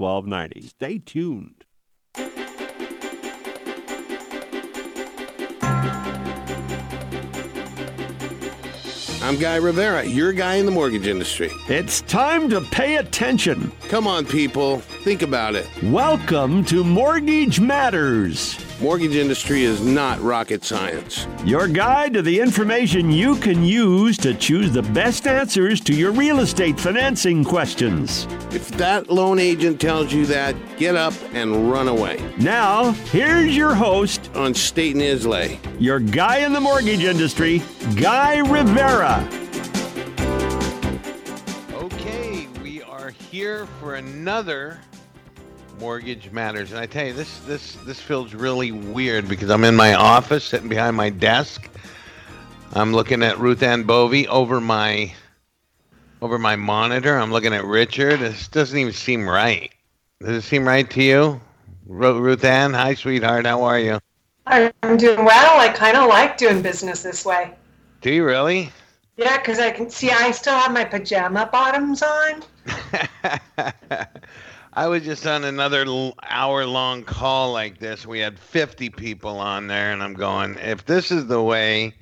1290. Stay tuned. I'm Guy Rivera, your guy in the mortgage industry. It's time to pay attention. Come on, people, think about it. Welcome to Mortgage Matters, Mortgage industry is not rocket science. your guide to the information you can use to choose the best answers to your real estate financing questions. If that loan agent tells you that, get up and run away. Now, here's your host, On State and Islay. your guy in the mortgage industry, Guy Rivera. Okay, we are here for another Mortgage Matters, and I tell you, this this this feels really weird because I'm in my office, sitting behind my desk. I'm looking at Ruth Ann Bovey over my over my monitor. I'm looking at Richard. This doesn't even seem right. Does it seem right to you, Ru- Ruth Ann? Hi, sweetheart. How are you? I'm doing well. I kind of like doing business this way. Do you really? Yeah, because I can see I still have my pajama bottoms on. I was just on another hour long call like this. We had 50 people on there, and I'm going, if this is the way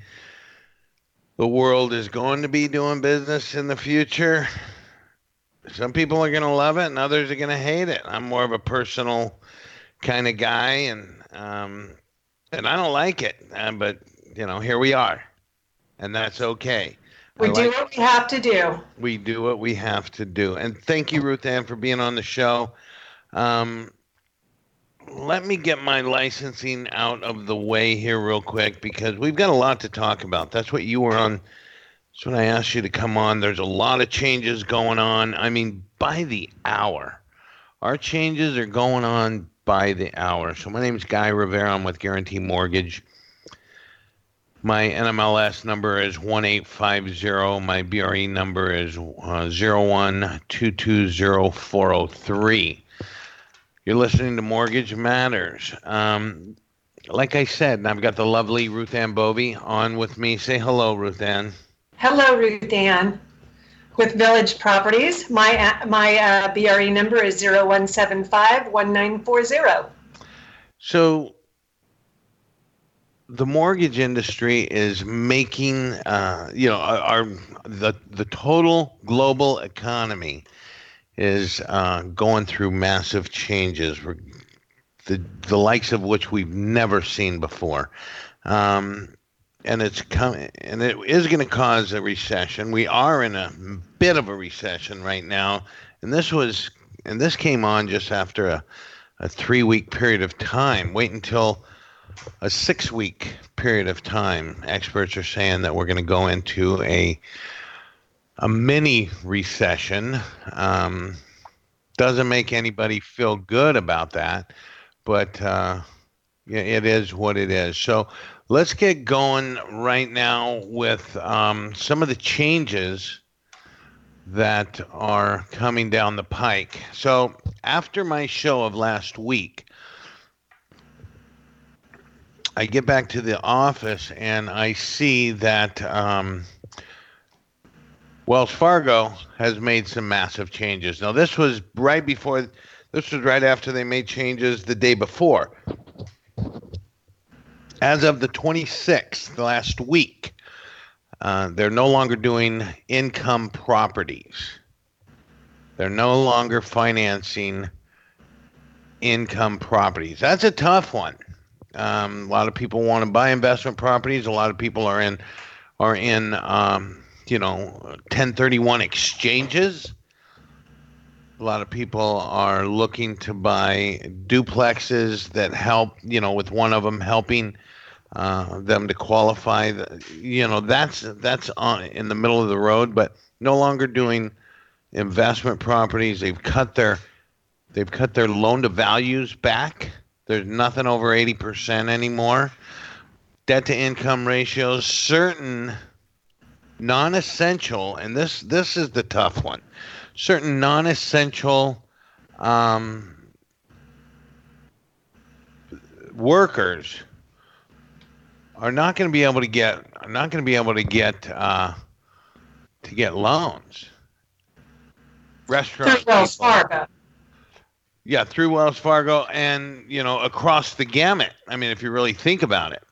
the world is going to be doing business in the future, some people are going to love it and others are going to hate it. I'm more of a personal kind of guy, and um, and I don't like it, uh, but you know, here we are, and that's okay. We I do like- what we have to do. we do what we have to do. And thank you, Ruth Ann, for being on the show. Um, let me get my licensing out of the way here real quick because we've got a lot to talk about. That's what you were on. That's when I asked you to come on. There's a lot of changes going on. I mean, by the hour. Our changes are going on by the hour. So my name is Guy Rivera. I'm with Guarantee Mortgage. My NMLS number is 1850. My BRE number is uh, 012204003. You're listening to Mortgage Matters. Um, like I said, I've got the lovely Ruth Ann Bovey on with me. Say hello, Ruth Ann. Hello, Ruth Ann. With Village Properties, my my uh, BRE number is 0175-1940. So, the mortgage industry is making, uh, you know, our, our the the total global economy is uh, going through massive changes, the the likes of which we've never seen before, um, and it's coming, and it is going to cause a recession. We are in a bit of a recession right now, and this was, and this came on just after a a three week period of time. Wait until a six week period of time. Experts are saying that we're going to go into a a mini recession. Um, doesn't make anybody feel good about that, but uh, it is what it is. So let's get going right now with um, some of the changes that are coming down the pike. So after my show of last week, I get back to the office and I see that um, Wells Fargo has made some massive changes. Now, this was right before, this was right after they made changes the day before. As of the 26th, last week, uh, they're no longer doing income properties. They're no longer financing income properties. That's a tough one. Um, a lot of people want to buy investment properties. A lot of people are in are in um, you know 1031 exchanges. A lot of people are looking to buy duplexes that help. You know, with one of them helping uh, them to qualify. You know, that's that's on in the middle of the road, but no longer doing investment properties. They've cut their they've cut their loan to values back. There's nothing over 80% anymore. Debt to income ratios, certain non-essential, and this this is the tough one. Certain non-essential um, workers are not going to be able to get are not going to be able to get uh, to get loans. Through Restaurant Wells. Fargo. Yeah, through Wells Fargo and, you know, across the gamut. I mean, if you really think about it.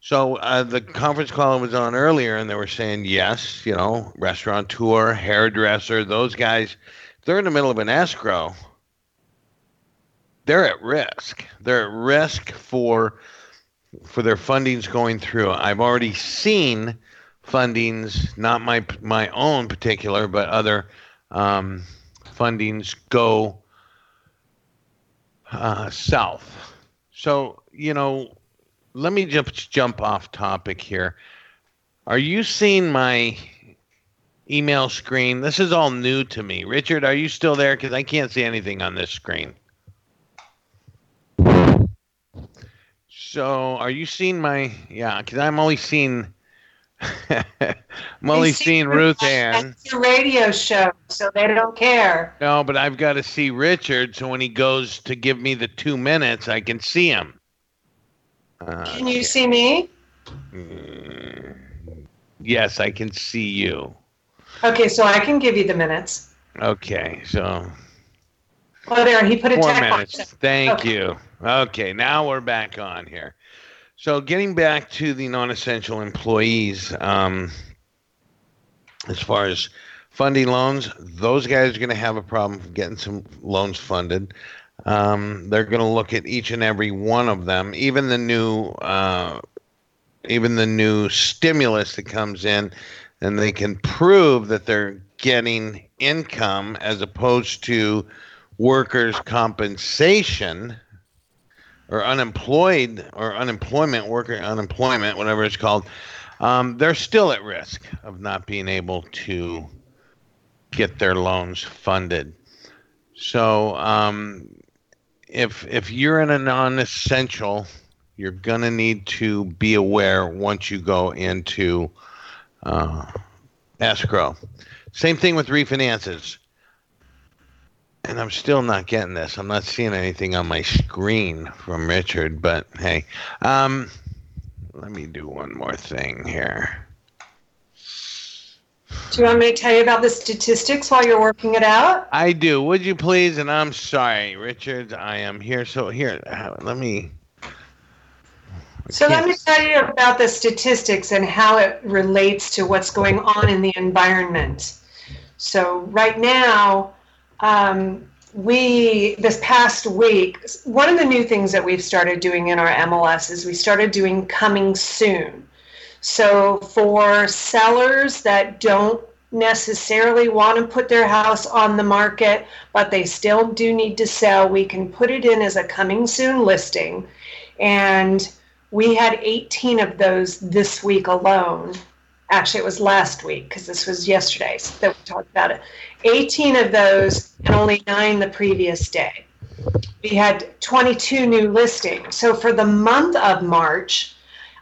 So uh, the conference call I was on earlier, and they were saying, yes, you know, restaurateur, hairdresser, those guys, they're in the middle of an escrow. They're at risk. They're at risk for for their fundings going through. I've already seen fundings, not my my own particular, but other um, fundings go uh, south. So you know, let me just jump off topic here. Are you seeing my email screen? This is all new to me. Richard, are you still there? Because I can't see anything on this screen. So, are you seeing my? Yeah, because I'm only seeing. I'm only seeing Ruth Ann. It's a radio show, so they don't care. No, but I've got to see Richard, so when he goes to give me the two minutes, I can see him. Uh, can you see me? Mm, yes, I can see you. Okay, so I can give you the minutes. Okay, so. Oh, there, he put a Four minutes. Thank okay. you. Okay, now we're back on here. So, getting back to the non essential employees, um, as far as funding loans, those guys are going to have a problem getting some loans funded. Um, they're going to look at each and every one of them, even the new, uh, even the new stimulus that comes in, and they can prove that they're getting income as opposed to workers' compensation or unemployed or unemployment worker unemployment whatever it's called um, they're still at risk of not being able to get their loans funded. So um, if if you're in a non-essential you're to need to be aware once you go into uh, escrow. Same thing with refinances and I'm still not getting this. I'm not seeing anything on my screen from Richard, but hey. Um, let me do one more thing here. Do you want me to tell you about the statistics while you're working it out? I do. Would you please? And I'm sorry, Richard. I am here. So here, let me. So let me tell you about the statistics and how it relates to what's going on in the environment. So right now, um, we this past week one of the new things that we've started doing in our mls is we started doing coming soon. So for sellers that don't necessarily want to put their house on the market but they still do need to sell we can put it in as a coming soon listing. And we had 18 of those this week alone actually it was last week because this was yesterday that we talked about it. 18 of those and only nine the previous day. We had 22 new listings. So for the month of march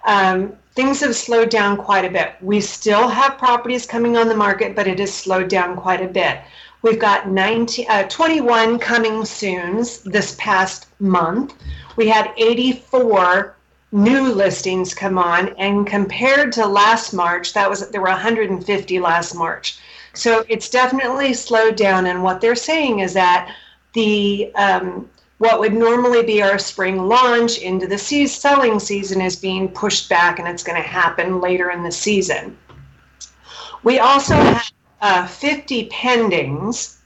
um, things have slowed down quite a bit. We still have properties coming on the market but it has slowed down quite a bit. We've got 19, uh, 21 coming soons this past month. We had 84 new listings come on and compared to last march that was there were 150 last march. So it's definitely slowed down and what they're saying is that the um, what would normally be our spring launch into the selling season is being pushed back and it's going to happen later in the season. We also have uh, 50 pendings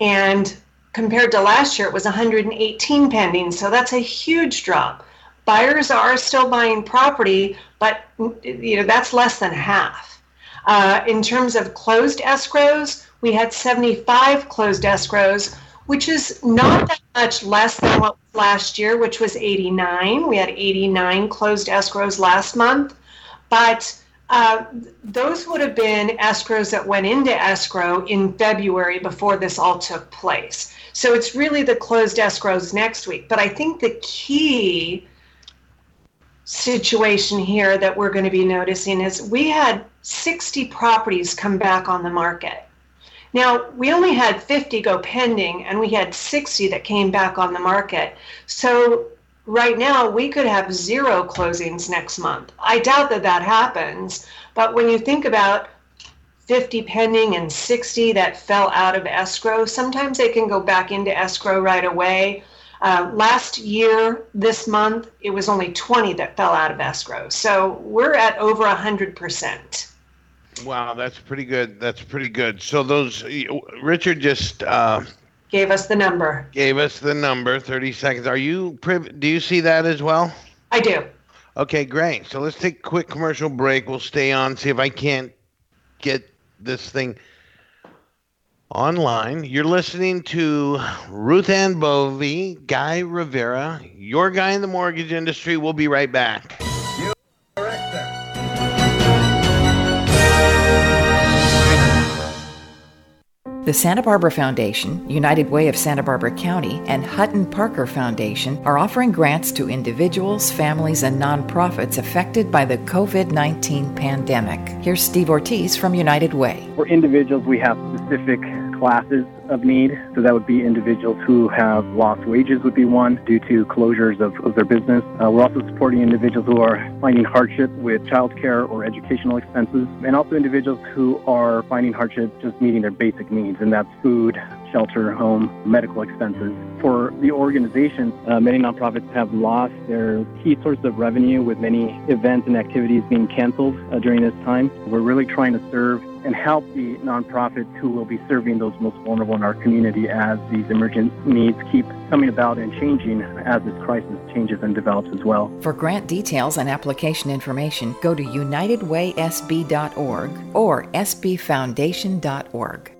and compared to last year it was 118 pending so that's a huge drop buyers are still buying property, but you know that's less than half. Uh, in terms of closed escrows, we had 75 closed escrows, which is not that much less than what last year, which was 89. We had 89 closed escrows last month, but uh, those would have been escrows that went into escrow in February before this all took place. So it's really the closed escrows next week. But I think the key situation here that we're going to be noticing is we had 60 properties come back on the market. Now, we only had 50 go pending and we had 60 that came back on the market. So, right now, we could have zero closings next month. I doubt that that happens, but when you think about 50 pending and 60 that fell out of escrow. Sometimes they can go back into escrow right away. Uh, last year, this month, it was only 20 that fell out of escrow. So we're at over 100%. Wow, that's pretty good. That's pretty good. So those, Richard just uh, gave us the number. Gave us the number. 30 seconds. Are you, priv- do you see that as well? I do. Okay, great. So let's take a quick commercial break. We'll stay on, see if I can't get this thing online. You're listening to Ruth Ann Bovey, Guy Rivera, your guy in the mortgage industry. We'll be right back. The Santa Barbara Foundation, United Way of Santa Barbara County, and Hutton Parker Foundation are offering grants to individuals, families, and nonprofits affected by the COVID 19 pandemic. Here's Steve Ortiz from United Way. For individuals, we have specific classes of need. So that would be individuals who have lost wages would be one due to closures of, of their business. Uh, we're also supporting individuals who are finding hardship with childcare or educational expenses, and also individuals who are finding hardship just meeting their basic needs, and that's food, shelter, home, medical expenses. For the organization, uh, many nonprofits have lost their key source of revenue with many events and activities being canceled uh, during this time. We're really trying to serve and help the nonprofits who will be serving those most vulnerable in our community as these emergent needs keep coming about and changing as this crisis changes and develops as well. For grant details and application information, go to unitedwaysb.org or sbfoundation.org.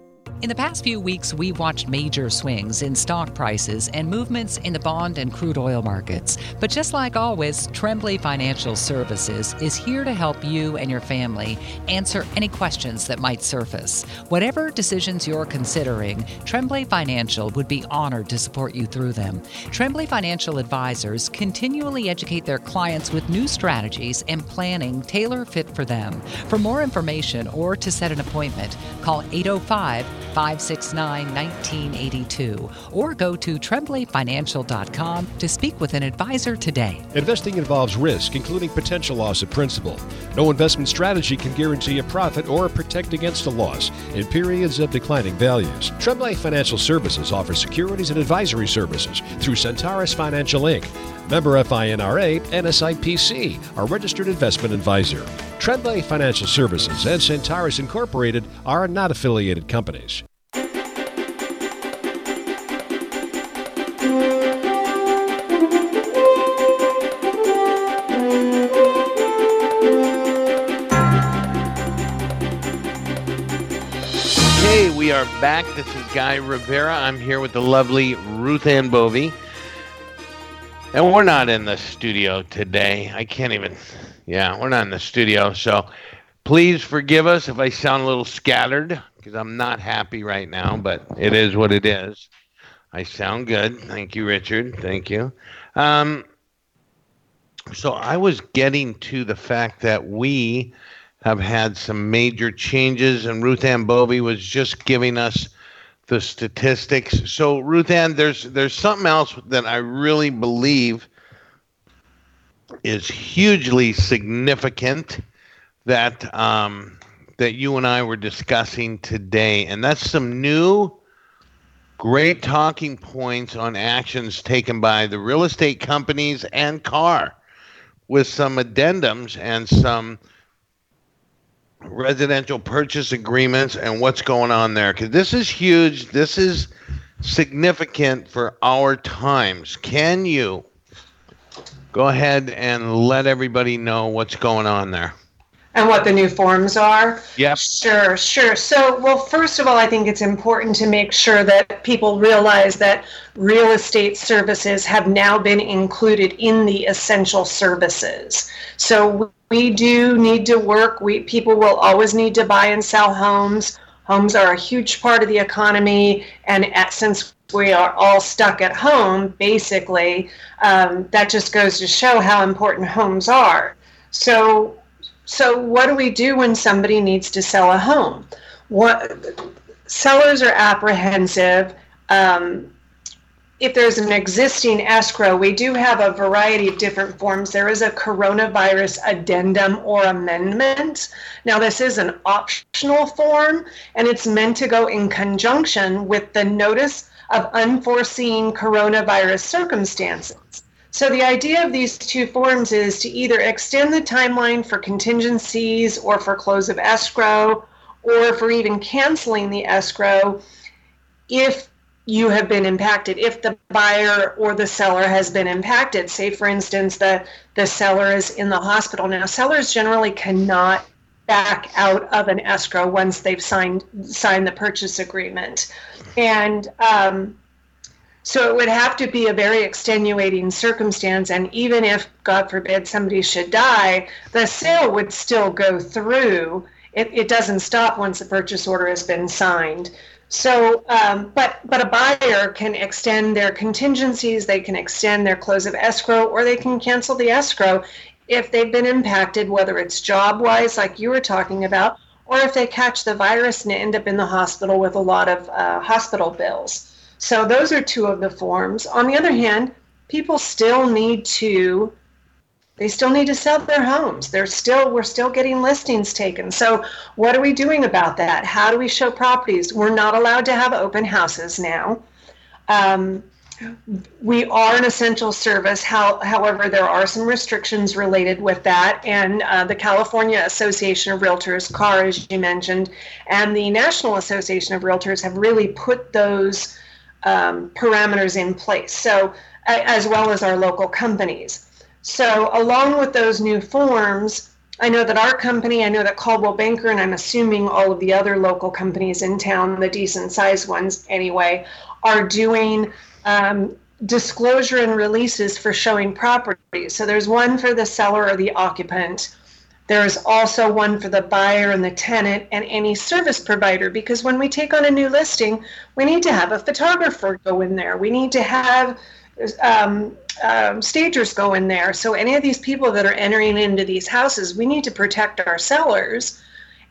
In the past few weeks, we've watched major swings in stock prices and movements in the bond and crude oil markets. But just like always, Tremblay Financial Services is here to help you and your family answer any questions that might surface. Whatever decisions you're considering, Tremblay Financial would be honored to support you through them. Tremblay Financial advisors continually educate their clients with new strategies and planning tailor fit for them. For more information or to set an appointment, call 805 569 1982 or go to tremblayfinancial.com to speak with an advisor today. Investing involves risk, including potential loss of principal. No investment strategy can guarantee a profit or protect against a loss in periods of declining values. Tremblay Financial Services offers securities and advisory services through Centaurus Financial Inc. Member FINRA and SIPC, our registered investment advisor. Tremblay Financial Services and Centaurus Incorporated are not affiliated companies. We are back. This is Guy Rivera. I'm here with the lovely Ruth Ann Bovey. And we're not in the studio today. I can't even, yeah, we're not in the studio. So please forgive us if I sound a little scattered because I'm not happy right now, but it is what it is. I sound good. Thank you, Richard. Thank you. Um, so I was getting to the fact that we have had some major changes, and Ruth Ann Bovey was just giving us the statistics. So Ruth Ann, there's there's something else that I really believe is hugely significant that um, that you and I were discussing today, and that's some new great talking points on actions taken by the real estate companies and car with some addendums and some residential purchase agreements and what's going on there. Because this is huge. This is significant for our times. Can you go ahead and let everybody know what's going on there and what the new forms are Yep. sure sure so well first of all i think it's important to make sure that people realize that real estate services have now been included in the essential services so we do need to work. We people will always need to buy and sell homes. Homes are a huge part of the economy, and at, since we are all stuck at home, basically, um, that just goes to show how important homes are. So, so what do we do when somebody needs to sell a home? What sellers are apprehensive. Um, if there's an existing escrow, we do have a variety of different forms. There is a coronavirus addendum or amendment. Now, this is an optional form, and it's meant to go in conjunction with the notice of unforeseen coronavirus circumstances. So, the idea of these two forms is to either extend the timeline for contingencies or for close of escrow or for even canceling the escrow if you have been impacted if the buyer or the seller has been impacted. Say for instance the the seller is in the hospital. Now sellers generally cannot back out of an escrow once they've signed signed the purchase agreement. And um, so it would have to be a very extenuating circumstance and even if god forbid somebody should die the sale would still go through it, it doesn't stop once the purchase order has been signed so, um, but but a buyer can extend their contingencies, they can extend their close of escrow, or they can cancel the escrow if they've been impacted, whether it's job wise, like you were talking about, or if they catch the virus and end up in the hospital with a lot of uh, hospital bills. So, those are two of the forms. On the other hand, people still need to they still need to sell their homes. They're still we're still getting listings taken. So what are we doing about that? How do we show properties? We're not allowed to have open houses now. Um, we are an essential service how, however there are some restrictions related with that. And uh, the california association of realtors car as you mentioned and the national association of realtors have really put those um, parameters in place so as well as our local companies so, along with those new forms, I know that our company, I know that Coldwell Banker, and I'm assuming all of the other local companies in town, the decent sized ones anyway, are doing um, disclosure and releases for showing properties. So, there's one for the seller or the occupant. There's also one for the buyer and the tenant and any service provider because when we take on a new listing, we need to have a photographer go in there. We need to have um, um, stagers go in there. So any of these people that are entering into these houses, we need to protect our sellers.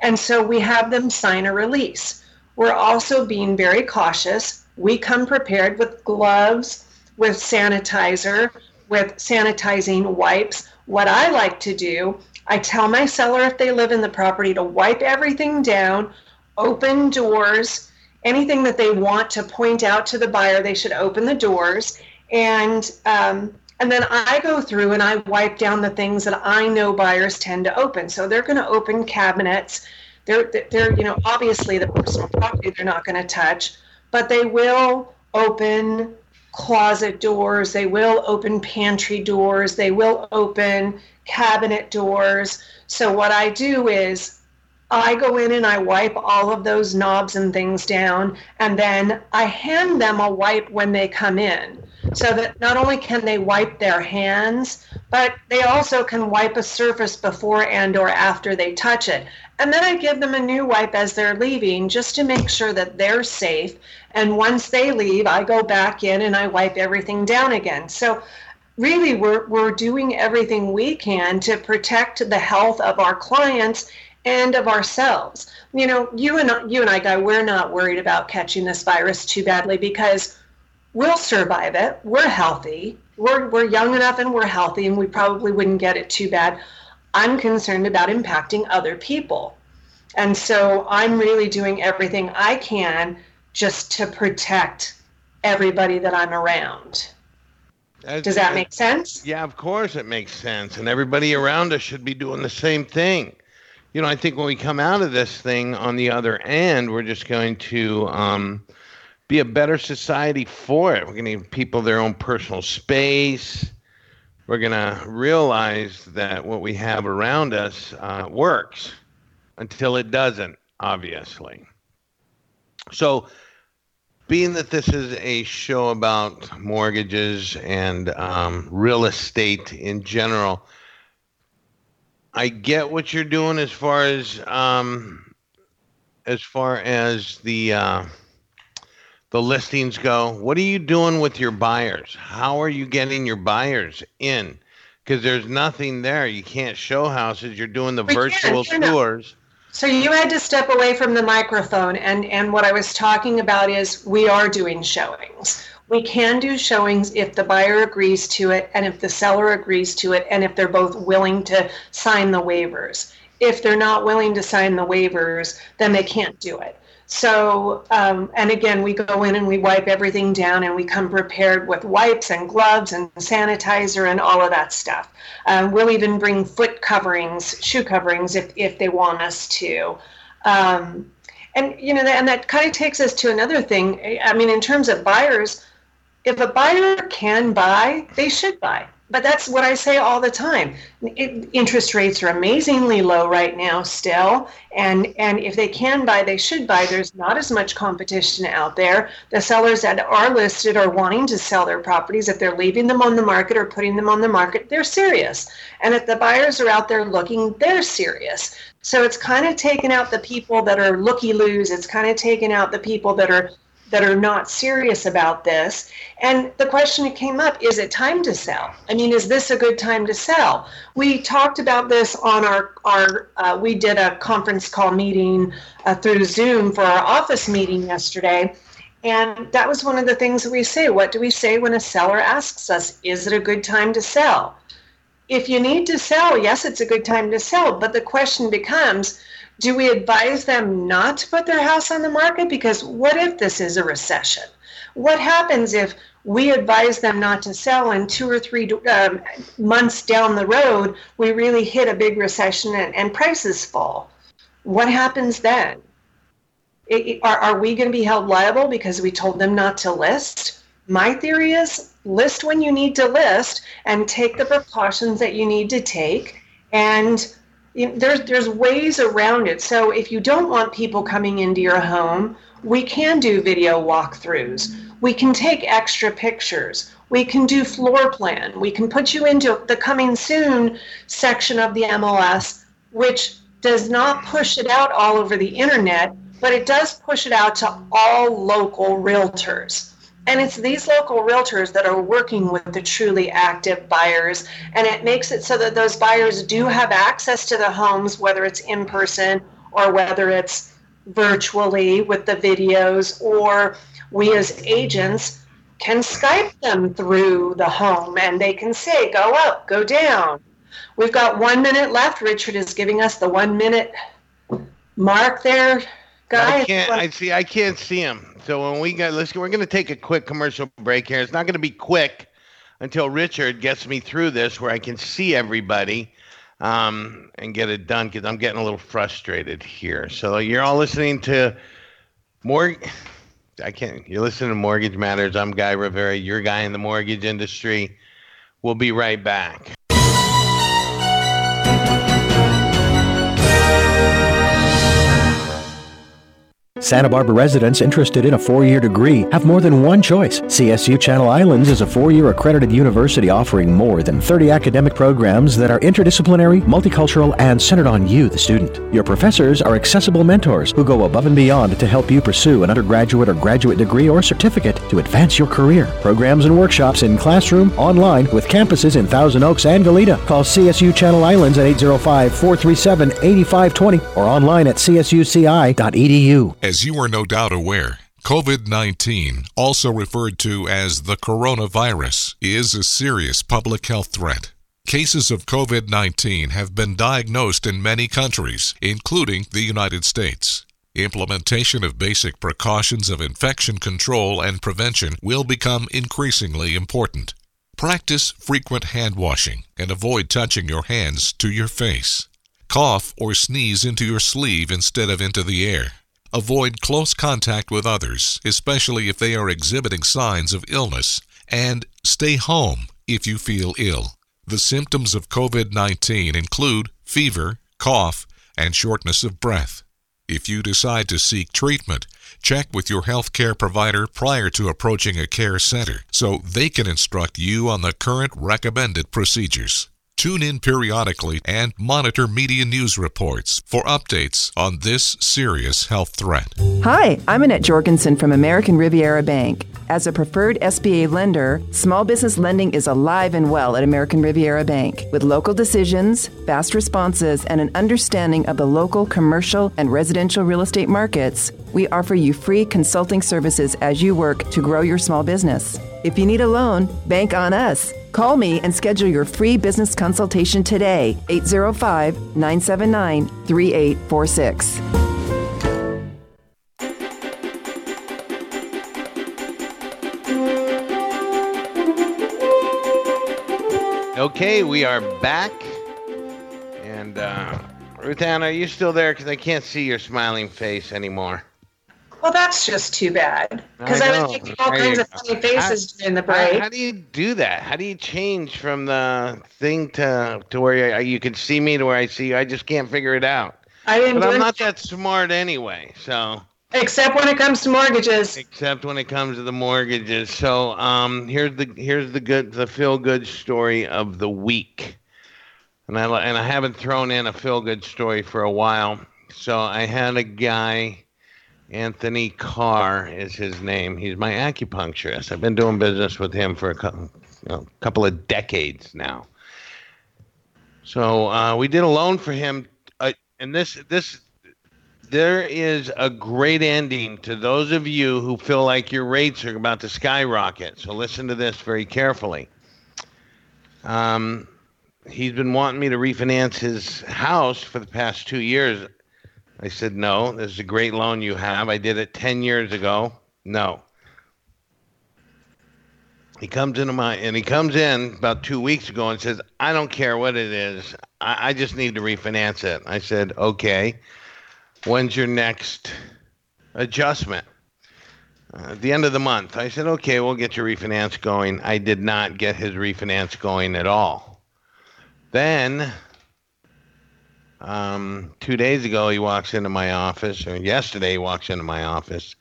And so we have them sign a release. We're also being very cautious. We come prepared with gloves, with sanitizer, with sanitizing wipes. What I like to do, I tell my seller if they live in the property to wipe everything down, open doors, anything that they want to point out to the buyer, they should open the doors and um, and then I go through and I wipe down the things that I know buyers tend to open. So they're going to open cabinets. They're they're you know obviously the personal property they're not going to touch, but they will open closet doors. They will open pantry doors. They will open cabinet doors. So what I do is I go in and I wipe all of those knobs and things down, and then I hand them a wipe when they come in so that not only can they wipe their hands, but they also can wipe a surface before and or after they touch it. And then I give them a new wipe as they're leaving just to make sure that they're safe. And once they leave, I go back in and I wipe everything down again. So really we're we're doing everything we can to protect the health of our clients and of ourselves. You know, you and you and I guy, we're not worried about catching this virus too badly because we'll survive it. We're healthy. We're, we're young enough and we're healthy, and we probably wouldn't get it too bad. I'm concerned about impacting other people. And so I'm really doing everything I can just to protect everybody that I'm around. That's, Does that make sense? Yeah, of course it makes sense. And everybody around us should be doing the same thing. You know, I think when we come out of this thing on the other end, we're just going to um, be a better society for it. We're going to give people their own personal space. We're going to realize that what we have around us uh, works until it doesn't, obviously. So, being that this is a show about mortgages and um, real estate in general, I get what you're doing as far as um, as far as the uh, the listings go. What are you doing with your buyers? How are you getting your buyers in? Because there's nothing there. You can't show houses. You're doing the we virtual tours. So you had to step away from the microphone, and and what I was talking about is we are doing showings. We can do showings if the buyer agrees to it and if the seller agrees to it and if they're both willing to sign the waivers. If they're not willing to sign the waivers, then they can't do it. So, um, and again, we go in and we wipe everything down and we come prepared with wipes and gloves and sanitizer and all of that stuff. Um, we'll even bring foot coverings, shoe coverings if, if they want us to. Um, and, you know, and that kind of takes us to another thing. I mean, in terms of buyers, if a buyer can buy, they should buy but that's what I say all the time. It, interest rates are amazingly low right now still, and and if they can buy, they should buy. There's not as much competition out there. The sellers that are listed are wanting to sell their properties. If they're leaving them on the market or putting them on the market, they're serious. And if the buyers are out there looking, they're serious. So it's kind of taken out the people that are looky loos. It's kind of taken out the people that are that are not serious about this. And the question that came up is it time to sell? I mean, is this a good time to sell? We talked about this on our, our uh, we did a conference call meeting uh, through Zoom for our office meeting yesterday. And that was one of the things that we say. What do we say when a seller asks us, is it a good time to sell? If you need to sell, yes, it's a good time to sell. But the question becomes, do we advise them not to put their house on the market? Because what if this is a recession? What happens if we advise them not to sell and two or three um, months down the road, we really hit a big recession and, and prices fall? What happens then? It, are, are we going to be held liable because we told them not to list? My theory is list when you need to list and take the precautions that you need to take and there's there's ways around it. So if you don't want people coming into your home, we can do video walkthroughs. We can take extra pictures. We can do floor plan. We can put you into the coming soon section of the MLS, which does not push it out all over the internet, but it does push it out to all local realtors. And it's these local realtors that are working with the truly active buyers. And it makes it so that those buyers do have access to the homes, whether it's in person or whether it's virtually with the videos, or we as agents can Skype them through the home and they can say, go up, go down. We've got one minute left. Richard is giving us the one minute mark there. Guy, I can't. I see. I can't see him. So when we got, let's we're going to take a quick commercial break here. It's not going to be quick until Richard gets me through this, where I can see everybody um, and get it done because I'm getting a little frustrated here. So you're all listening to more. I can't. You're listening to Mortgage Matters. I'm Guy Rivera, your guy in the mortgage industry. We'll be right back. Santa Barbara residents interested in a four year degree have more than one choice. CSU Channel Islands is a four year accredited university offering more than 30 academic programs that are interdisciplinary, multicultural, and centered on you, the student. Your professors are accessible mentors who go above and beyond to help you pursue an undergraduate or graduate degree or certificate to advance your career. Programs and workshops in classroom, online, with campuses in Thousand Oaks and Goleta. Call CSU Channel Islands at 805 437 8520 or online at csuci.edu. As you are no doubt aware, COVID 19, also referred to as the coronavirus, is a serious public health threat. Cases of COVID 19 have been diagnosed in many countries, including the United States. Implementation of basic precautions of infection control and prevention will become increasingly important. Practice frequent hand washing and avoid touching your hands to your face. Cough or sneeze into your sleeve instead of into the air. Avoid close contact with others, especially if they are exhibiting signs of illness, and stay home if you feel ill. The symptoms of COVID 19 include fever, cough, and shortness of breath. If you decide to seek treatment, check with your health care provider prior to approaching a care center so they can instruct you on the current recommended procedures. Tune in periodically and monitor media news reports for updates on this serious health threat. Hi, I'm Annette Jorgensen from American Riviera Bank. As a preferred SBA lender, small business lending is alive and well at American Riviera Bank. With local decisions, fast responses, and an understanding of the local commercial and residential real estate markets, we offer you free consulting services as you work to grow your small business. If you need a loan, bank on us. Call me and schedule your free business consultation today, 805 979 3846. Okay, we are back. And uh, are you still there? Because I can't see your smiling face anymore. Well, that's just too bad. Because I, I was making all kinds of funny faces how, during the break. How, how, do you do that? How do you change from the thing to to where you, you can see me to where I see you? I just can't figure it out. I didn't. But I'm not that smart anyway, so. Except when it comes to mortgages. Except when it comes to the mortgages. So um, here's the here's the good the feel good story of the week, and I and I haven't thrown in a feel good story for a while. So I had a guy, Anthony Carr is his name. He's my acupuncturist. I've been doing business with him for a couple, you know, couple of decades now. So uh, we did a loan for him, uh, and this this there is a great ending to those of you who feel like your rates are about to skyrocket. So listen to this very carefully. Um, he's been wanting me to refinance his house for the past two years. I said, no, this is a great loan you have. I did it 10 years ago. No. He comes into my, and he comes in about two weeks ago and says, I don't care what it is. I, I just need to refinance it. I said, okay when's your next adjustment? Uh, at the end of the month. I said, okay, we'll get your refinance going. I did not get his refinance going at all. Then, um, two days ago, he walks into my office, or yesterday, he walks into my office,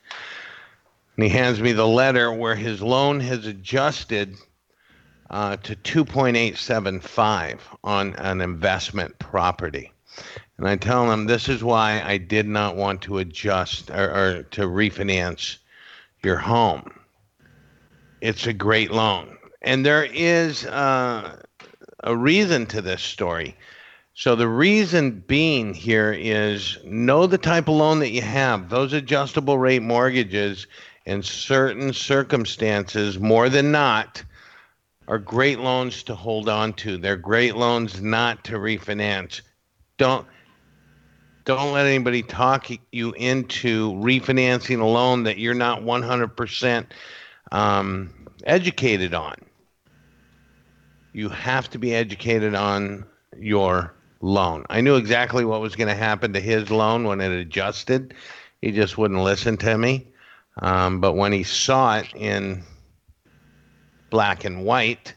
and he hands me the letter where his loan has adjusted uh, to 2.875 on an investment property. And I tell him this is why I did not want to adjust or, or to refinance your home. It's a great loan. And there is uh, a reason to this story. So the reason being here is know the type of loan that you have. Those adjustable rate mortgages in certain circumstances, more than not, are great loans to hold on to. They're great loans not to refinance. Don't don't let anybody talk you into refinancing a loan that you're not 100% um, educated on. You have to be educated on your loan. I knew exactly what was going to happen to his loan when it adjusted. He just wouldn't listen to me. Um, but when he saw it in black and white,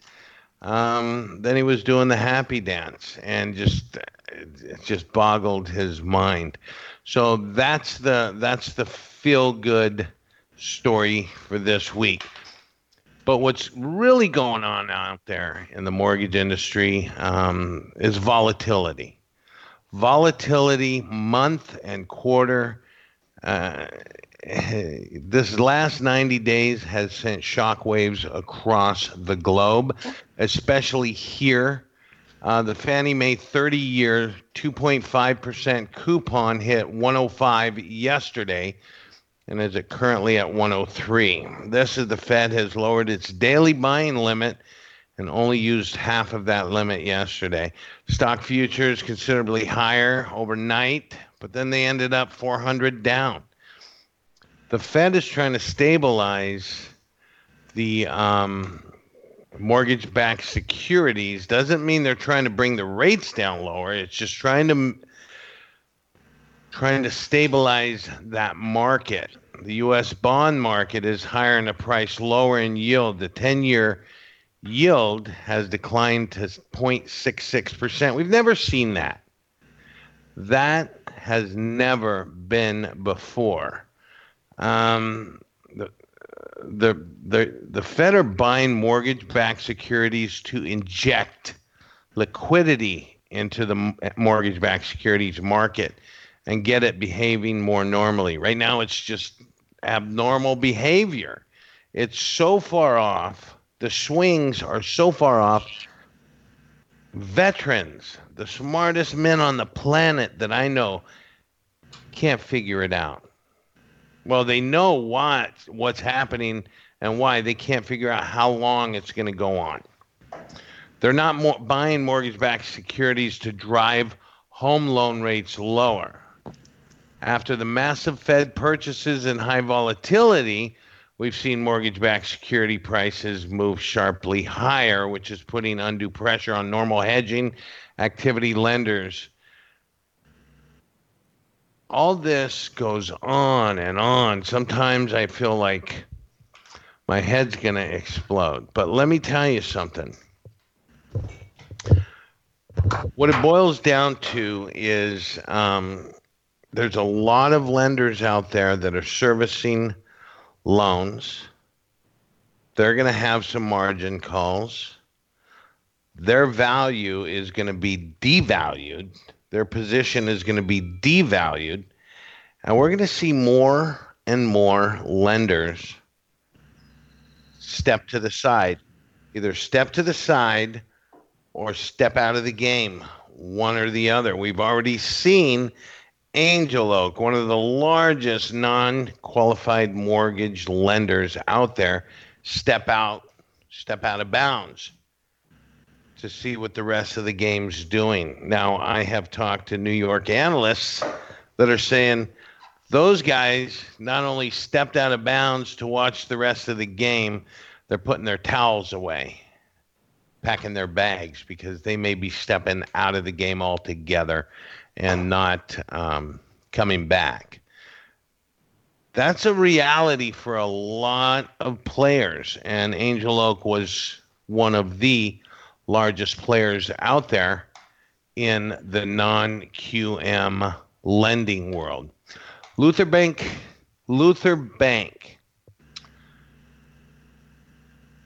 um, then he was doing the happy dance and just it just boggled his mind. So that's the that's the feel good story for this week. But what's really going on out there in the mortgage industry um, is volatility. Volatility month and quarter. Uh, this last 90 days has sent shockwaves across the globe, especially here uh, the Fannie Mae 30 year 2.5% coupon hit 105 yesterday and is it currently at 103. This is the Fed has lowered its daily buying limit and only used half of that limit yesterday. Stock futures considerably higher overnight, but then they ended up 400 down. The Fed is trying to stabilize the um, mortgage backed securities doesn't mean they're trying to bring the rates down lower. It's just trying to trying to stabilize that market. The US bond market is higher in the price, lower in yield. The 10-year yield has declined to 0.66%. We've never seen that. That has never been before. Um, the the the Fed are buying mortgage-backed securities to inject liquidity into the mortgage-backed securities market and get it behaving more normally. Right now, it's just abnormal behavior. It's so far off. The swings are so far off. Veterans, the smartest men on the planet that I know, can't figure it out. Well, they know what what's happening and why. They can't figure out how long it's going to go on. They're not buying mortgage-backed securities to drive home loan rates lower. After the massive Fed purchases and high volatility, we've seen mortgage-backed security prices move sharply higher, which is putting undue pressure on normal hedging activity lenders all this goes on and on. Sometimes I feel like my head's going to explode. But let me tell you something. What it boils down to is um, there's a lot of lenders out there that are servicing loans. They're going to have some margin calls. Their value is going to be devalued their position is going to be devalued. And we're going to see more and more lenders step to the side, either step to the side or step out of the game, one or the other. We've already seen Angel Oak, one of the largest non qualified mortgage lenders out there, step out, step out of bounds to see what the rest of the game's doing. Now, I have talked to New York analysts that are saying those guys not only stepped out of bounds to watch the rest of the game, they're putting their towels away, packing their bags because they may be stepping out of the game altogether and not um, coming back. That's a reality for a lot of players, and Angel Oak was one of the largest players out there in the non QM lending world. Luther Bank, Luther Bank.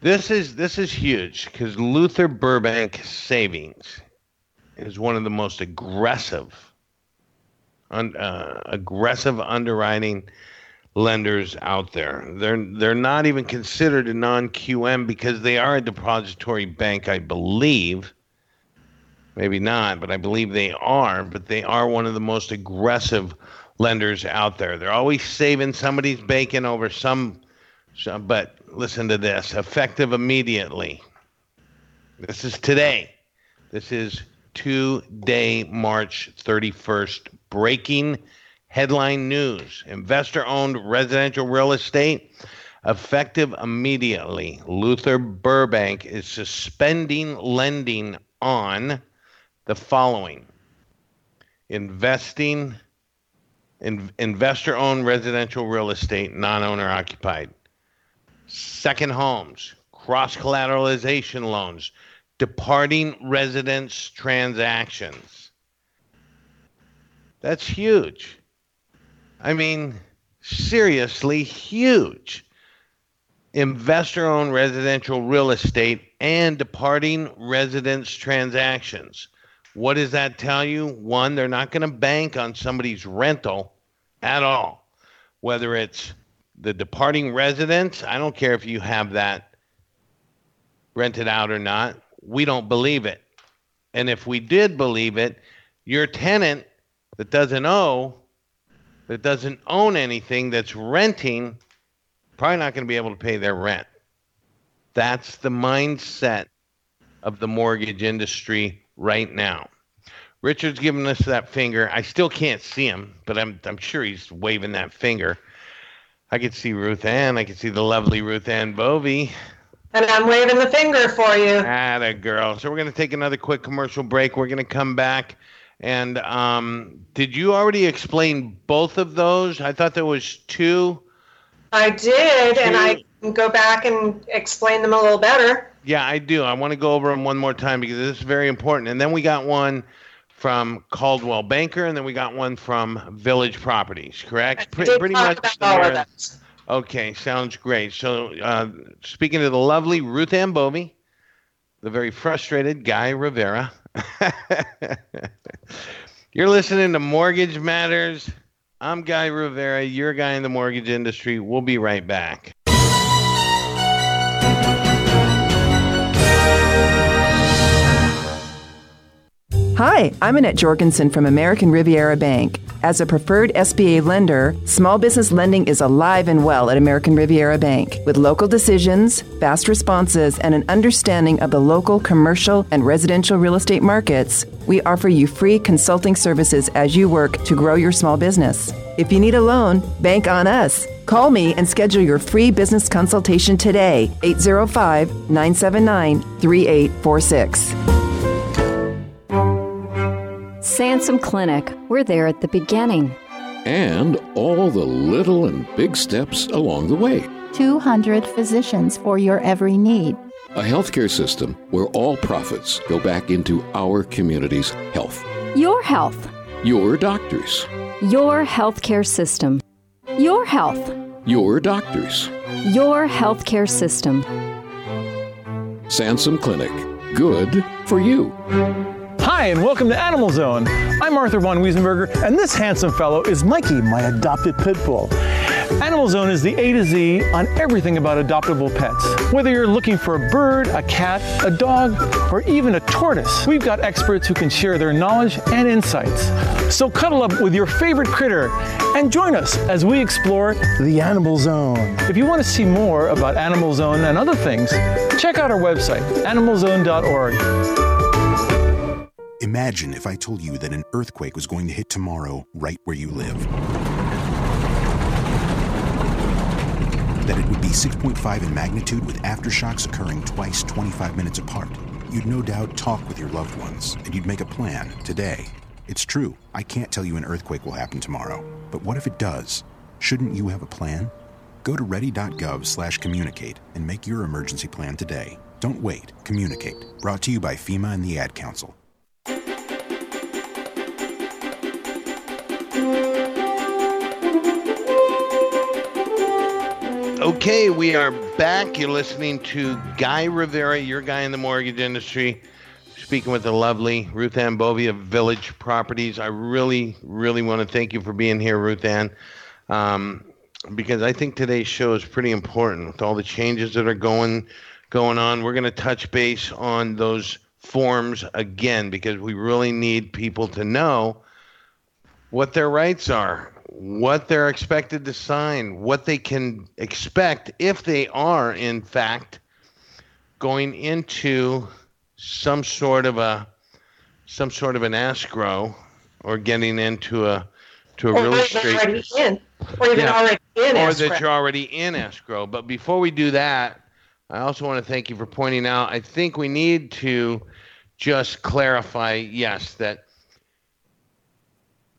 This is this is huge because Luther Burbank Savings is one of the most aggressive, un, uh, aggressive underwriting lenders out there. They're they're not even considered a non-QM because they are a depository bank, I believe. Maybe not, but I believe they are. But they are one of the most aggressive lenders out there. They're always saving somebody's bacon over some. some but listen to this: effective immediately. This is today. This is today, March 31st. Breaking Headline news Investor owned residential real estate effective immediately. Luther Burbank is suspending lending on the following investing in investor owned residential real estate, non owner occupied, second homes, cross collateralization loans, departing residence transactions. That's huge. I mean, seriously huge. Investor owned residential real estate and departing residence transactions. What does that tell you? One, they're not going to bank on somebody's rental at all. Whether it's the departing residence, I don't care if you have that rented out or not. We don't believe it. And if we did believe it, your tenant that doesn't owe that doesn't own anything that's renting probably not going to be able to pay their rent. That's the mindset of the mortgage industry right now. Richard's giving us that finger. I still can't see him, but I'm I'm sure he's waving that finger. I could see Ruth Ann. I could see the lovely Ruth Ann Bovey. And I'm waving the finger for you. Atta girl. So we're going to take another quick commercial break. We're going to come back and um, did you already explain both of those? I thought there was two. I did, two. and I can go back and explain them a little better. Yeah, I do. I want to go over them one more time because this is very important. And then we got one from Coldwell Banker, and then we got one from Village Properties. Correct? Pretty, pretty much. All of Okay, sounds great. So, uh, speaking to the lovely Ruth Ann the very frustrated Guy Rivera. You're listening to Mortgage Matters. I'm Guy Rivera, your guy in the mortgage industry. We'll be right back. Hi, I'm Annette Jorgensen from American Riviera Bank. As a preferred SBA lender, small business lending is alive and well at American Riviera Bank. With local decisions, fast responses, and an understanding of the local commercial and residential real estate markets, we offer you free consulting services as you work to grow your small business. If you need a loan, bank on us. Call me and schedule your free business consultation today, 805 979 3846. Sansum Clinic. We're there at the beginning. And all the little and big steps along the way. 200 physicians for your every need. A healthcare system where all profits go back into our community's health. Your health. Your doctors. Your healthcare system. Your health. Your doctors. Your healthcare system. Sansum Clinic. Good for you. Hi, and welcome to Animal Zone. I'm Arthur von Wiesenberger, and this handsome fellow is Mikey, my adopted pit bull. Animal Zone is the A to Z on everything about adoptable pets. Whether you're looking for a bird, a cat, a dog, or even a tortoise, we've got experts who can share their knowledge and insights. So cuddle up with your favorite critter and join us as we explore the Animal Zone. If you want to see more about Animal Zone and other things, check out our website, animalzone.org. Imagine if I told you that an earthquake was going to hit tomorrow right where you live. That it would be 6.5 in magnitude with aftershocks occurring twice 25 minutes apart. You'd no doubt talk with your loved ones and you'd make a plan today. It's true, I can't tell you an earthquake will happen tomorrow. But what if it does? Shouldn't you have a plan? Go to ready.gov/communicate and make your emergency plan today. Don't wait, communicate. Brought to you by FEMA and the Ad Council. Okay, we are back. You're listening to Guy Rivera, your guy in the mortgage industry, speaking with the lovely Ruth Ann Bovey of Village Properties. I really, really want to thank you for being here, Ruth Ann, um, because I think today's show is pretty important with all the changes that are going going on. We're going to touch base on those forms again because we really need people to know what their rights are what they're expected to sign, what they can expect if they are, in fact, going into some sort of a some sort of an escrow or getting into a to a or real estate already in, or even Yeah. already in or escrow. that you're already in escrow. But before we do that, I also want to thank you for pointing out. I think we need to just clarify, yes, that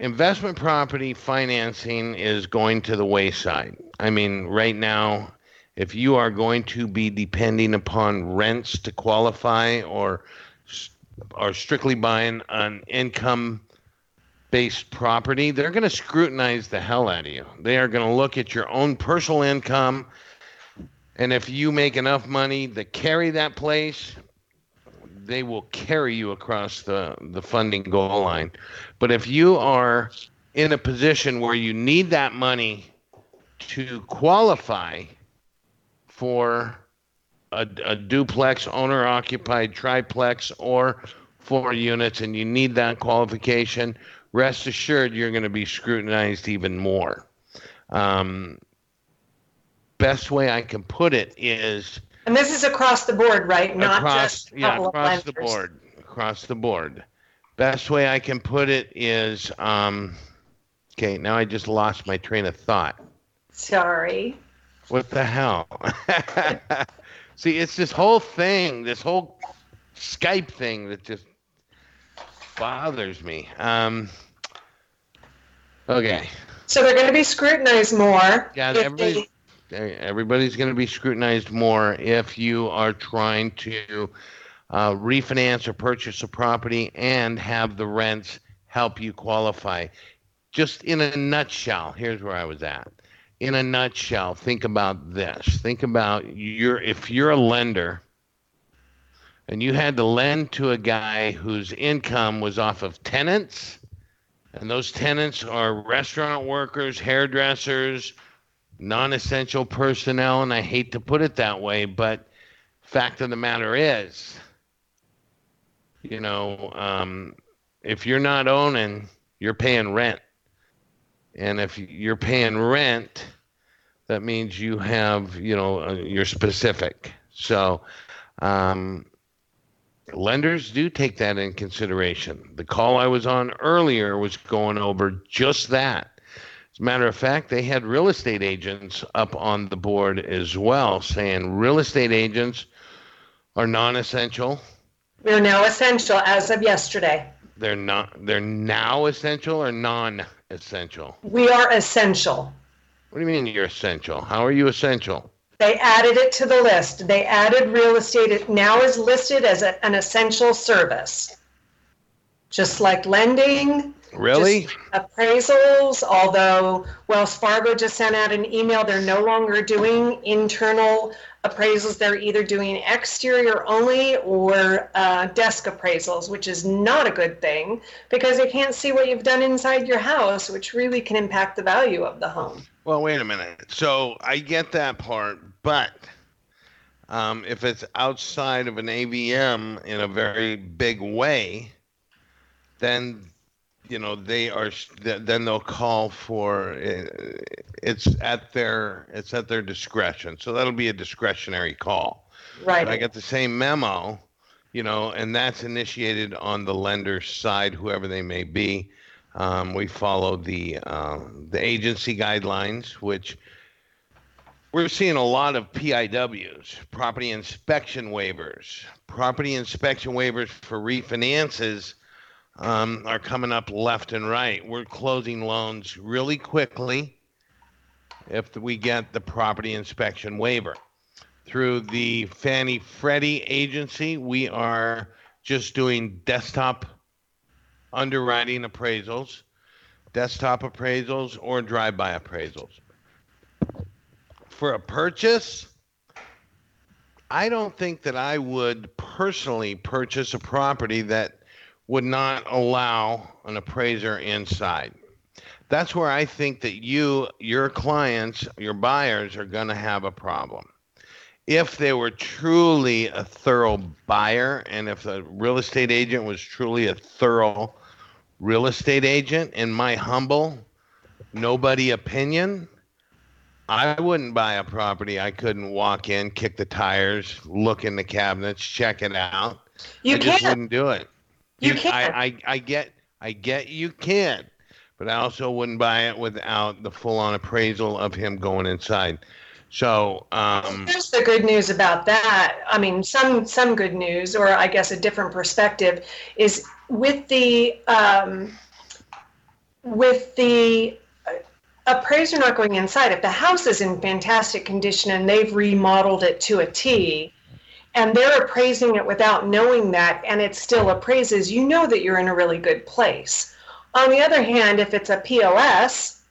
investment property financing is going to the wayside. I mean, right now, if you are going to be depending upon rents to qualify or are strictly buying an income based property, they're going to scrutinize the hell out of you. They are going to look at your own personal income and if you make enough money to carry that place, they will carry you across the, the funding goal line. But if you are in a position where you need that money to qualify for a, a duplex, owner occupied triplex, or four units, and you need that qualification, rest assured you're going to be scrutinized even more. Um, best way I can put it is and this is across the board, right? Not across just a yeah across the board across the board best way i can put it is um okay now i just lost my train of thought Sorry. what the hell see it's this whole thing this whole skype thing that just bothers me um okay So they're going to be scrutinized more. Yeah, if they- everybody's, going to be scrutinized more if you are trying to uh, refinance or purchase a property and have the rents help you qualify. Just in a nutshell, here's where I was at. In a nutshell, think about this. Think about your if you're a lender and you had to lend to a guy whose income was off of tenants, and those tenants are restaurant workers, hairdressers, non-essential personnel, and I hate to put it that way, but fact of the matter is, you know, um, if you're not owning, you're paying rent. And if you're paying rent, that means you have, you know, uh, you're specific. So, um, lenders do take that in consideration. The call I was on earlier was going over just that. A matter of fact, they had real estate agents up on the board as well saying real estate agents are non essential. We're now essential as of yesterday. They're not they're now essential or non essential? We are essential. What do you mean you're essential? How are you essential? They added it to the list. They added real estate. It now is listed as a, an essential service. Just like lending. Really? Appraisals, although Wells Fargo just sent out an email, they're no longer doing internal appraisals. They're either doing exterior only or uh, desk appraisals, which is not a good thing because they can't see what you've done inside your house, which really can impact the value of the home. Well, wait a minute. So I get that part, but um, if it's outside of an AVM in a very big way, then you know they are then they'll call for it's at their it's at their discretion. So that'll be a discretionary call. Right. But i get the same memo you know and that's initiated on the lender's side whoever they may be. Um, we follow the uh, the agency guidelines which we're seeing a lot of PIWs, property inspection waivers, property inspection waivers for refinances um, are coming up left and right. We're closing loans really quickly if we get the property inspection waiver. Through the Fannie Freddie agency, we are just doing desktop underwriting appraisals, desktop appraisals, or drive by appraisals. For a purchase, I don't think that I would personally purchase a property that would not allow an appraiser inside. That's where I think that you, your clients, your buyers are going to have a problem. If they were truly a thorough buyer and if the real estate agent was truly a thorough real estate agent, in my humble, nobody opinion, I wouldn't buy a property I couldn't walk in, kick the tires, look in the cabinets, check it out. You I can't. just wouldn't do it. You can't. I, I, I get I get you can, but I also wouldn't buy it without the full on appraisal of him going inside. So um, Here's the good news about that. I mean, some some good news, or I guess a different perspective, is with the um, with the uh, appraiser not going inside. If the house is in fantastic condition and they've remodeled it to a T, and they're appraising it without knowing that, and it still appraises, you know that you're in a really good place. On the other hand, if it's a POS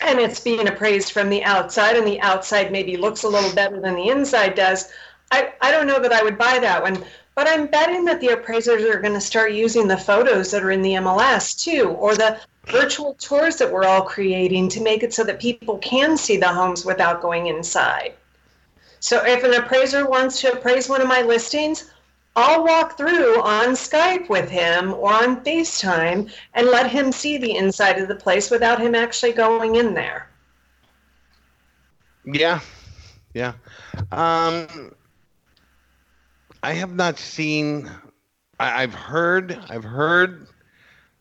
and it's being appraised from the outside, and the outside maybe looks a little better than the inside does, I, I don't know that I would buy that one. But I'm betting that the appraisers are going to start using the photos that are in the MLS too, or the virtual tours that we're all creating to make it so that people can see the homes without going inside. So if an appraiser wants to appraise one of my listings, I'll walk through on Skype with him or on FaceTime and let him see the inside of the place without him actually going in there. Yeah, yeah. Um, I have not seen. I, I've heard. I've heard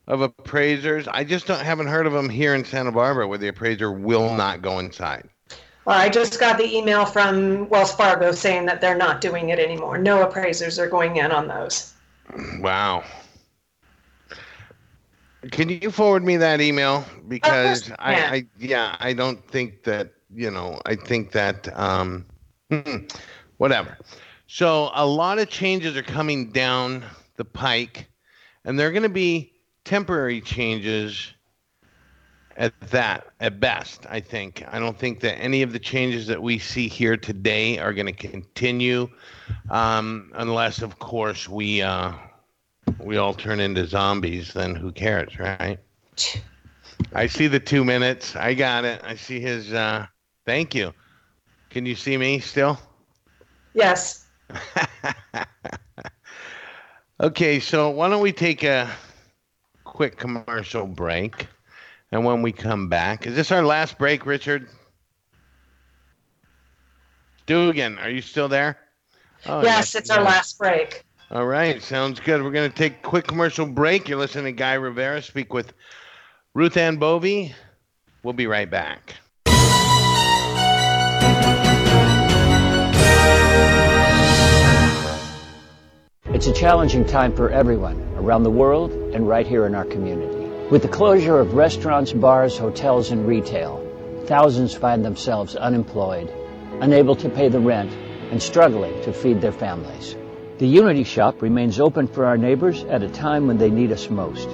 of appraisers. I just don't haven't heard of them here in Santa Barbara where the appraiser will not go inside. Well, I just got the email from Wells Fargo saying that they're not doing it anymore. No appraisers are going in on those. Wow. Can you forward me that email because I I. Yeah I don't think that you know I think that um whatever. So a lot of changes are coming down the pike, and they're going to be temporary changes at that at best i think. I don't think that any of the changes that we see here today are going to continue um, unless of course we uh, we all turn into zombies then who cares right? I see the two minutes. I got it. I see his uh, thank you. Can you see me still? Yes. okay so why don't we take a quick commercial break. And when we come back, is this our last break, Richard? Dugan, are you still there? Oh, yes, it's our last break. All right, sounds good. We're going to take a quick commercial break. You're listening to Guy Rivera speak with Ruth Ann Bovey. We'll be right back. It's a challenging time for everyone around the world and right here in our community. With the closure of restaurants, bars, hotels, and retail, thousands find themselves unemployed, unable to pay the rent, and struggling to feed their families. The Unity Shop remains open for our neighbors at a time when they need us most,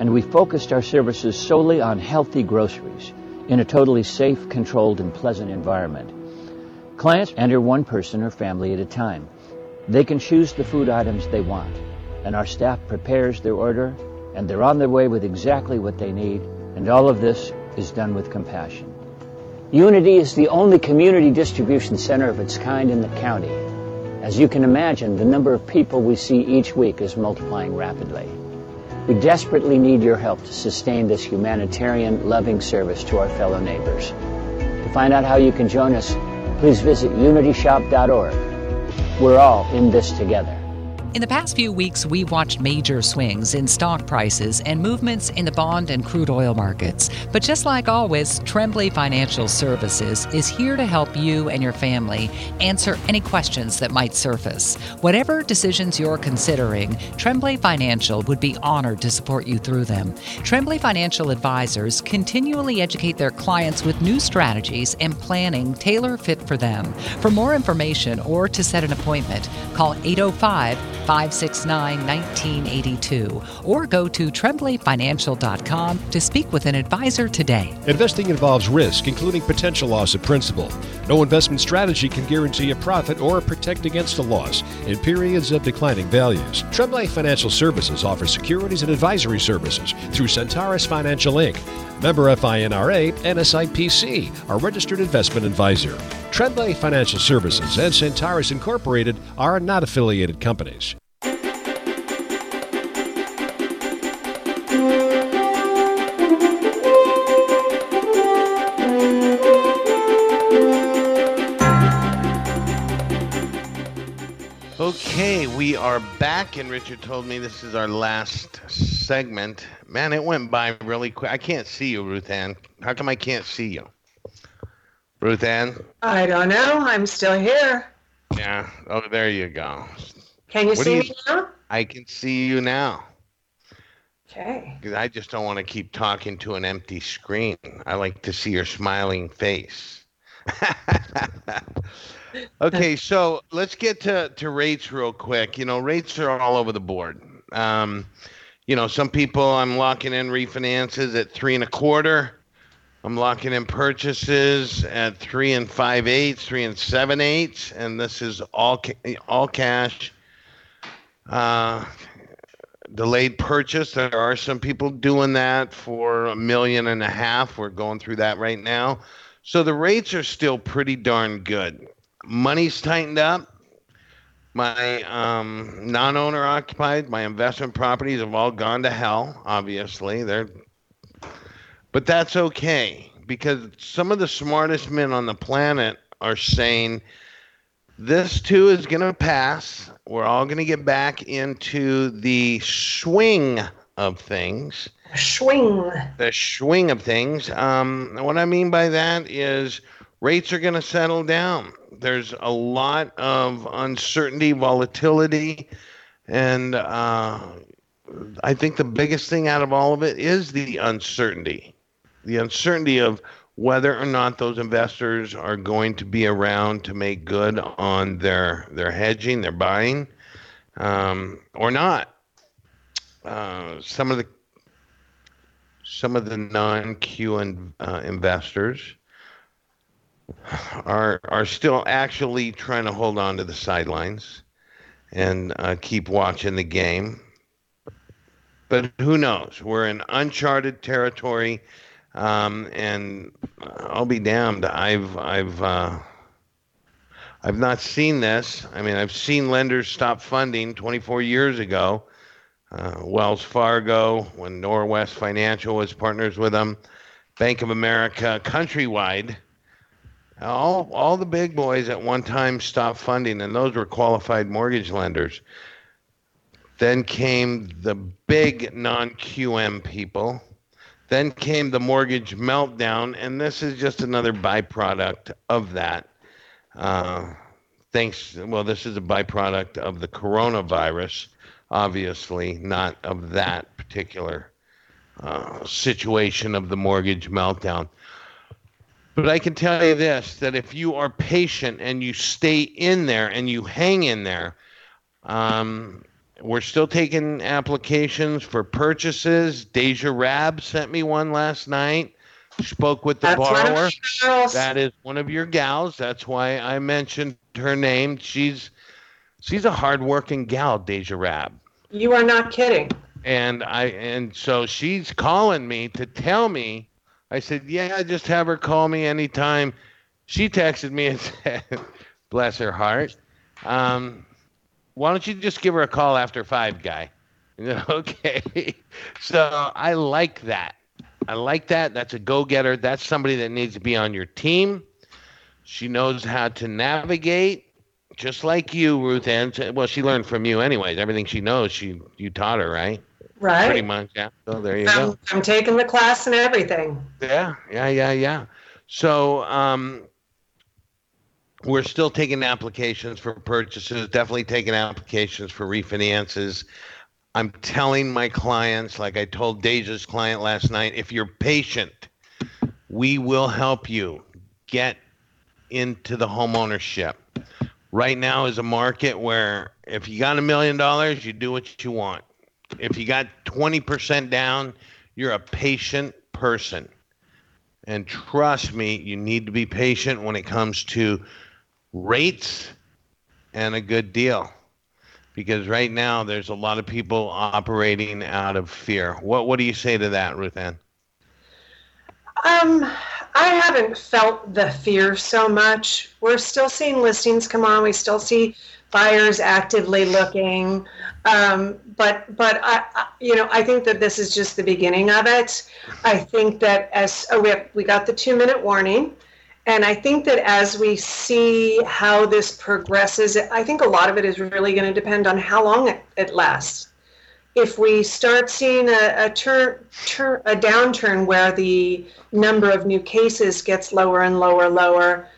and we focused our services solely on healthy groceries in a totally safe, controlled, and pleasant environment. Clients enter one person or family at a time. They can choose the food items they want, and our staff prepares their order, and they're on their way with exactly what they need, and all of this is done with compassion. Unity is the only community distribution center of its kind in the county. As you can imagine, the number of people we see each week is multiplying rapidly. We desperately need your help to sustain this humanitarian, loving service to our fellow neighbors. To find out how you can join us, please visit unityshop.org. We're all in this together. In the past few weeks, we watched major swings in stock prices and movements in the bond and crude oil markets. But just like always, Tremblay Financial Services is here to help you and your family answer any questions that might surface. Whatever decisions you're considering, Tremblay Financial would be honored to support you through them. Tremblay Financial advisors continually educate their clients with new strategies and planning tailor fit for them. For more information or to set an appointment, call 805 569 1982 or go to tremblayfinancial.com to speak with an advisor today. Investing involves risk, including potential loss of principal. No investment strategy can guarantee a profit or protect against a loss in periods of declining values. Tremblay Financial Services offers securities and advisory services through Centaurus Financial Inc. Member FINRA and SIPC, our registered investment advisor. Tremblay Financial Services and Centaurus Incorporated are not affiliated companies. Okay, we are back, and Richard told me this is our last segment. Man, it went by really quick. I can't see you, Ruth Ann. How come I can't see you? Ruth Ann? I don't know. I'm still here. Yeah. Oh, there you go. Can you What see you- me now? I can see you now. Okay. I just don't want to keep talking to an empty screen. I like to see your smiling face. okay, so let's get to, to rates real quick. You know, rates are all over the board. Um, you know, some people I'm locking in refinances at three and a quarter. I'm locking in purchases at three and five eighths, three and seven eighths, and this is all ca- all cash. Uh, delayed purchase. There are some people doing that for a million and a half. We're going through that right now. So the rates are still pretty darn good. Money's tightened up. My um, non-owner occupied, my investment properties have all gone to hell. Obviously, they're, but that's okay because some of the smartest men on the planet are saying this too is going to pass. We're all going to get back into the swing of things. Swing. The swing of things. Um, what I mean by that is rates are going to settle down. There's a lot of uncertainty, volatility, and uh, I think the biggest thing out of all of it is the uncertainty. The uncertainty of whether or not those investors are going to be around to make good on their their hedging, their buying, um, or not. Uh, some of the some of the non-QM, uh, investors are are still actually trying to hold on to the sidelines and uh, keep watching the game. But who knows? We're in uncharted territory, um, and I'll be damned. I've I've uh, I've not seen this. I mean, I've seen lenders stop funding 24 years ago. Uh, Wells Fargo, when Norwest Financial was partners with them, Bank of America, Countrywide. All, all the big boys at one time stopped funding, and those were qualified mortgage lenders. Then came the big non QM people. Then came the mortgage meltdown, and this is just another byproduct of that. Uh, thanks, well, this is a byproduct of the coronavirus, obviously, not of that particular uh, situation of the mortgage meltdown. But I can tell you this that if you are patient and you stay in there and you hang in there, um, we're still taking applications for purchases. Deja Rab sent me one last night. Spoke with the That's borrower. That is one of your gals. That's why I mentioned her name. She's she's a hardworking gal, Deja Rab. You are not kidding. And I and so she's calling me to tell me. I said, "Yeah, just have her call me anytime." She texted me and said, "Bless her heart, um, why don't you just give her a call after five, guy?" You know, okay. So I like that. I like that. That's a go-getter. That's somebody that needs to be on your team. She knows how to navigate, just like you, Ruth Ann. Well, she learned from you, anyways. Everything she knows, she you taught her, right? Right. Pretty much, yeah. So there you I'm, go. I'm taking the class and everything. Yeah, yeah, yeah, yeah. So um, we're still taking applications for purchases, definitely taking applications for refinances. I'm telling my clients, like I told Deja's client last night, if you're patient, we will help you get into the home ownership. Right now is a market where if you got a million dollars, you do what you want. If you got 20% down, you're a patient person. And trust me, you need to be patient when it comes to rates and a good deal. Because right now there's a lot of people operating out of fear. What what do you say to that, Ruth Ann? Um, I haven't felt the fear so much. We're still seeing listings come on. We still see buyers actively looking. Um, but but I, you know, I think that this is just the beginning of it. I think that as oh, we have, we got the two minute warning. And I think that as we see how this progresses, I think a lot of it is really going to depend on how long it, it lasts. If we start seeing a, a turn, turn, a downturn where the number of new cases gets lower and lower, lower,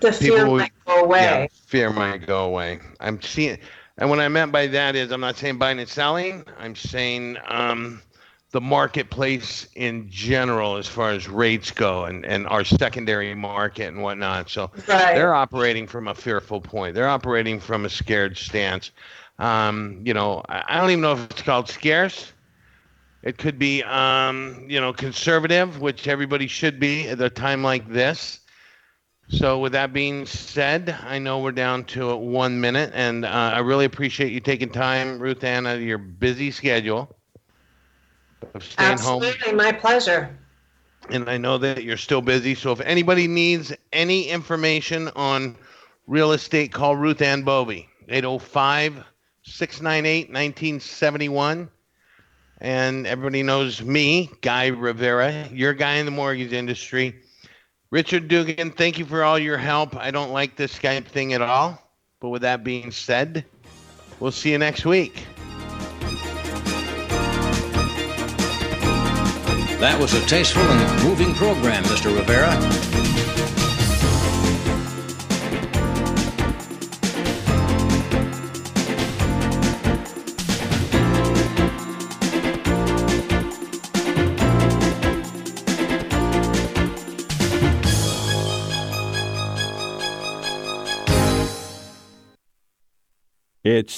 the fear People might go away. Yeah, fear might go away. I'm seeing, and what I meant by that is I'm not saying buying and selling. I'm saying um, the marketplace in general, as far as rates go, and, and our secondary market and whatnot. So Right. they're operating from a fearful point. They're operating from a scared stance. Um, you know, I don't even know if it's called scarce. It could be, um, you know, conservative, which everybody should be at a time like this. So, with that being said, I know we're down to one minute, and uh, I really appreciate you taking time, Ruth Ann, out of your busy schedule of staying home. Absolutely, my pleasure. And I know that you're still busy. So, if anybody needs any information on real estate, call Ruth Ann Bovey, 805 698 1971. And everybody knows me, Guy Rivera, your guy in the mortgage industry. Richard Dugan, thank you for all your help. I don't like this Skype thing at all. But with that being said, we'll see you next week. That was a tasteful and moving program, Mr. Rivera. It's